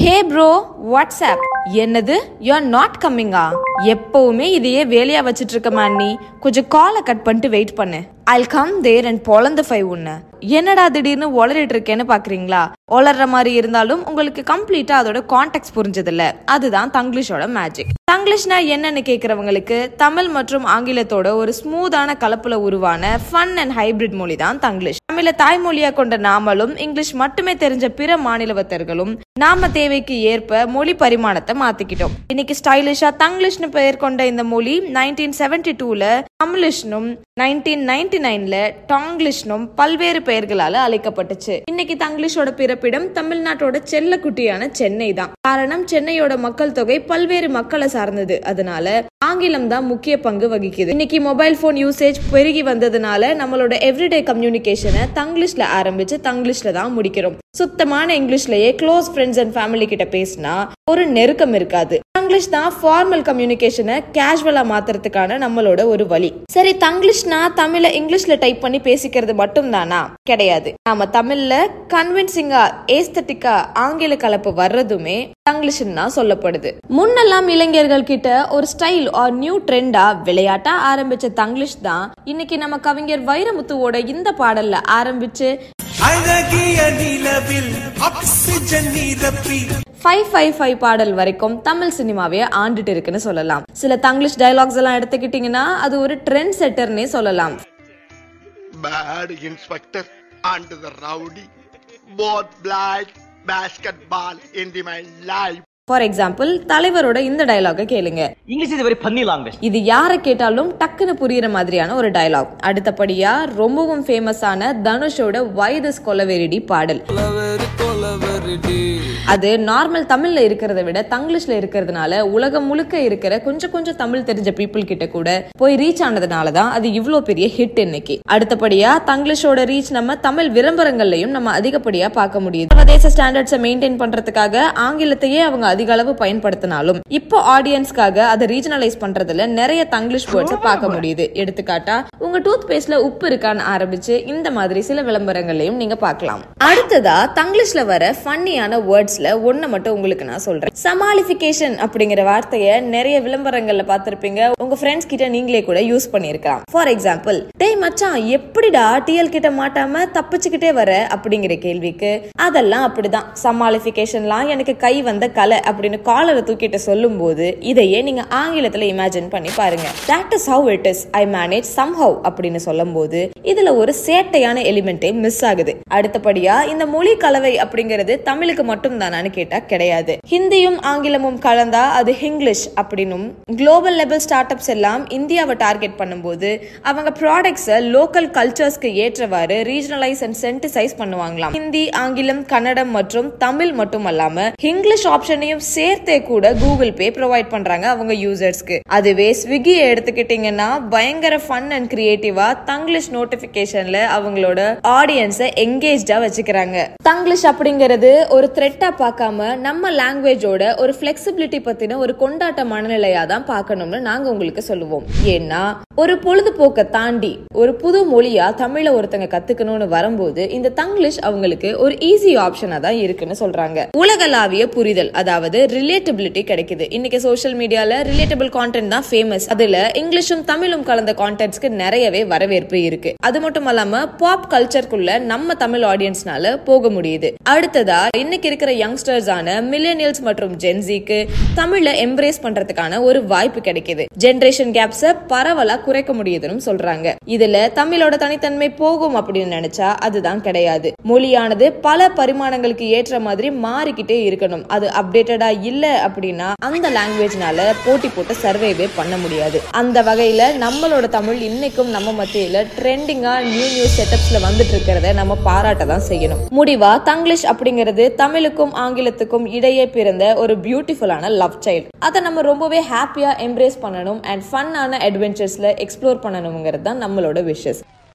ஹே bro what's up என்னது? You are not கம்மிங்கா எப்பவுமே இதையே வேலையா வச்சிட்டு இருக்கமா நீ கொஞ்சம் காலை கட் பண்ணிட்டு வெயிட் பண்ணு. ஐ கம் தேர் அண்ட் பொலந்த ஃபைவ் உன்ன. என்னடா திடீர்னு ஒளரிட்டு இருக்கேன்னு பாக்குறீங்களா? ஒளர்ற மாதிரி இருந்தாலும் உங்களுக்கு கம்ப்ளீட்டா அதோட கான்டெக்ட் புரிஞ்சதில்ல. அதுதான் தங்கிலீஷோட மேஜிக் தங்கிலீஷ்னா என்னன்னு கேக்குறவங்களுக்கு தமிழ் மற்றும் ஆங்கிலத்தோட ஒரு ஸ்மூத்தான கலப்புல உருவான ஃபன் அண்ட் ஹைபிரிட் மொழி தான் தங்கிலீஷ். தமிழ தாய்மொழியா கொண்ட நாமளும் இங்கிலீஷ் மட்டுமே தெரிஞ்ச பிற மாநிலவத்தர்களும் நாம தேவைக்கு ஏற்ப மொழி பரிமாணத்தை மாத்திக்கிட்டோம். இன்னைக்கு ஸ்டைலிஷா தங்கிலீஷ்னு பெயர் கொண்ட இந்த மொழி நைன்டீன் செவன்டி டூல தமிழிஷ்னும் நைன்டீன் நைன்டி நைன்ல டாங்கிலிஷ்னும் பல்வேறு பெயர்களால அழைக்கப்பட்டுச்சு. இன்னைக்கு தங்கிலீஷோட பிறப்பிடம் தமிழ்நாட்டோட செல்லக்குட்டியான சென்னை தான். காரணம் சென்னையோட மக்கள் தொகை பல்வேறு மக்களை சார்ந்தது. அதனால ஆங்கிலம் தான் முக்கிய பங்கு வகிக்குது. இன்னைக்கு மொபைல் போன் யூசேஜ் பெருகி வந்ததுனால நம்மளோட எவ்ரிடே கம்யூனிகேஷனை தங்கிலீஷ்ல ஆரம்பிச்சு தங்கிலீஷ்ல தான் முடிக்கிறோம். சுத்தமான இங்கிலீஷ்லயே க்ளோஸ் ஃப்ரெண்ட்ஸ் அண்ட் ஃபேமிலி கிட்ட பேசினா ஒரு நெருக்கம் இருக்காது. தங்கிலீஷ் தான் ஃபார்மல் கம்யூனிகேஷனை கேஷுவலா மாத்துறதுக்கான நம்மளோட ஒரு வழி. சரி தங்கிலீஷ்னா தமிழ இங்கிலீஷ்ல டைப் பண்ணி பேசிக்கிறது மட்டும் தானா கிடையாது. நாம தமிழ்ல கன்வின்சிங்கா ஏஸ்தட்டிக்கா ஆங்கில கலப்பு வர்றதுமே தங்கிலீஷ்னு தான் சொல்லப்படுது. முன்னெல்லாம் இளைஞர்கள் கிட்ட ஒரு ஸ்டைல் ஆர் நியூ ட்ரெண்டா விளையாட்டா ஆரம்பிச்ச தங்கிலீஷ் தான் இன்னைக்கு நம்ம கவிஞர் வைரமுத்துவோட இந்த பாடல்ல ஆரம்பிச்சு அழகிய நிலவில் ஆக்சிஜன் நிரப்பி. ஃபைவ் ஃபைவ் ஃபைவ் பாடல் வரைக்கும் தமிழ் சினிமாவே ஆண்டுட்டு இருக்குன்னு சொல்லலாம். சில தங்கிலீஷ் டயலாக்ஸ் எல்லாம் எடுத்துக்கிட்டீங்கன்னா அது ஒரு ட்ரெண்ட் செட்டர்னே சொல்லலாம். Bad inspector and the rowdy. Both played basketball in the my life. For example தலைவரோட இந்த டயலாக கேளுங்க. English is a very funny language. இது யாரை கேட்டாலும் டக்குன்னு புரியுற மாதிரியான ஒரு டயலாக் அடுத்தபடியா ரொம்பவும் ஃபேமஸான தனுஷோட வைதஸ் கொலவெரிடி பாடல். அது நார்மல் தமிழ்ல இருக்கிறத விட தங்கிலீஷ்ல இருக்கிறதுனால உலகம் முழுக்க இருக்கிற கொஞ்சம் கொஞ்சம் தமிழ் தெரிஞ்ச பீப்புள் கிட்ட கூட போய் ரீச் ஆனதுனால தான் அது இவ்ளோ பெரிய ஹிட் இன்னைக்கு. அடுத்தபடியா தங்கிலீஷோட ரீச் நம்ம தமிழ் விளம்பரங்கள்லயும் நம்ம அதிகப்படியா பார்க்க முடியுது. சர்வதேச ஸ்டாண்டர்ட்ஸை மெயின்டைன் பண்றதுக்காக ஆங்கிலத்தையே அவங்க அதிக அளவு பயன்படுத்தினாலும் இப்போ ஆடியன்ஸ்க்காக அதை ரீஜனலைஸ் பண்றதுல நிறைய தங்கிலீஷ் வேர்ட்ஸை பார்க்க முடியுது. எடுத்துக்காட்டா உங்க டூத் பேஸ்ட்ல உப்பு இருக்கான்னு ஆரம்பிச்சு இந்த மாதிரி சில விளம்பரங்களையும் நீங்க பார்க்கலாம். அடுத்ததா தங்கிலீஷ்ல வர ஃபன் ஃபன்னியான வேர்ட்ஸ்ல ஒன்று மட்டும் உங்களுக்கு நான் சொல்றேன். சமாளிஃபிகேஷன் அப்படிங்கிற வார்த்தையை நிறைய விளம்பரங்கள்ல பார்த்திருப்பீங்க. உங்க ஃப்ரெண்ட்ஸ் கிட்ட நீங்களே கூட யூஸ் பண்ணியிருக்கலாம். ஃபார் எக்ஸாம்பிள் டேய் மச்சான் எப்படிடா டிஎல் கிட்ட மாட்டாம தப்பிச்சுக்கிட்டே வர? அப்படிங்கிற கேள்விக்கு அதெல்லாம் அப்படிதான். சமாளிஃபிகேஷன்லாம் எனக்கு கை வந்த கலை அப்படின்னு காலரை தூக்கிட்டு சொல்லும் போது இதையே நீங்க ஆங்கிலத்துல இமேஜின் பண்ணி பாருங்க. That is how it is I manage somehow அப்படின்னு சொல்லும் போது இதுல ஒரு சேட்டையான எலிமெண்டே மிஸ் ஆகுது. அடுத்தபடியா இந்த மொழி கலவை அப்படிங்கிறது தமிழுக்கு மட்டும் தானான்னு கேட்டா கிடையாது. ஹிந்தியும் ஆங்கிலமும் கலந்தா அது ஹிங்கிலீஷ் அப்படின்னும் குளோபல் லெவல் ஸ்டார்ட் அப்ஸ் எல்லாம் இந்தியாவை டார்கெட் பண்ணும்போது அவங்க ப்ராடக்ட்ஸை லோக்கல் கல்ச்சர்ஸ்க்கு ஏற்றவாறு ரீஜனலைஸ் அண்ட் சென்டிசைஸ் பண்ணுவாங்களாம். ஹிந்தி ஆங்கிலம் கன்னடம் மற்றும் தமிழ் மட்டும் அல்லாம இங்கிலீஷ் ஆப்ஷனையும் சேர்த்தே கூட கூகுள் பே ப்ரொவைட் பண்றாங்க அவங்க யூசர்ஸ்க்கு அதுவே ஸ்விக்கியை எடுத்துக்கிட்டீங்கன்னா பயங்கர ஃபன் அண்ட் கிரியேட்டிவா தங்கிலீஷ் நோட்டிபிகேஷன்ல அவங்களோட ஆடியன்ஸை எங்கேஜ்டா வச்சுக்கிறாங்க. தங்கிலீஷ் அப்படிங்கிறது ஒரு த்ரெட்டாக பார்க்காம நம்ம லாங்குவேஜோட ஒரு ஃப்ளெக்சிபிலிட்டி பற்றின ஒரு கொண்டாட்ட மனநிலையாக தான் பார்க்கணும்னு நாங்கள் உங்களுக்கு சொல்லுவோம். ஏன்னா ஒரு பொழுதுபோக்கை தாண்டி ஒரு புது மொழியாக தமிழை ஒருத்தங்க கற்றுக்கணும்னு வரும்போது இந்த தங்கிலீஷ் அவங்களுக்கு ஒரு ஈஸி ஆப்ஷனாக தான் இருக்குன்னு சொல்கிறாங்க உலகளாவிய புரிதல் அதாவது ரிலேட்டபிலிட்டி கிடைக்குது. இன்னைக்கு சோஷியல் மீடியாவில் ரிலேட்டபிள் கான்டென்ட் தான் ஃபேமஸ் அதில் இங்கிலீஷும் தமிழும் கலந்த கான்டென்ட்ஸ்க்கு நிறையவே வரவேற்பு இருக்கு. அது மட்டும் இல்லாமல் பாப் கல்ச்சருக்குள்ள நம்ம தமிழ் ஆடியன்ஸ்னால போக முடியுது. அடுத்ததா இன்னைக்கு இருக்கிற யங்ஸ்டர்ஸான மில்லியனியல்ஸ் மற்றும் ஜென்சிக்கு தமிழ எம்ப்ரேஸ் பண்றதுக்கான ஒரு வாய்ப்பு கிடைக்குது. ஜென்ரேஷன் கேப்ஸ பரவலா குறைக்க முடியுதுன்னு சொல்றாங்க. இதுல தமிழோட தனித்தன்மை போகும் அப்படின்னு நினைச்சா அதுதான் கிடையாது. மொழியானது பல பரிமாணங்களுக்கு ஏற்ற மாதிரி மாறிக்கிட்டே இருக்கணும். அது அப்டேட்டடா இல்ல அப்படின்னா அந்த லாங்குவேஜ்னால போட்டி போட்டு சர்வேவே பண்ண முடியாது. அந்த வகையில நம்மளோட தமிழ் இன்னைக்கும் நம்ம மத்தியில ட்ரெண்டிங்கா நியூ நியூ செட்டப்ஸ்ல வந்துட்டு இருக்கிறத நம்ம பாராட்ட தான் செய்யணும். முடிவா தங்கிலீஷ் அப்படிங்கிறது தமிழுக்கும் ஆங்கிலத்துக்கும் இடையே பிறந்த ஒரு பியூட்டிஃபுல்லான லவ் சைல்டு அதை நம்ம ரொம்பவே ஹாப்பியா எம்ப்ரேஸ் பண்ணணும் அண்ட் ஃபன்னான அட்வென்ச்சர்ஸ்ல எக்ஸ்ப்ளோர் பண்ணணுங்கிறது தான் நம்மளோட விஷஸ்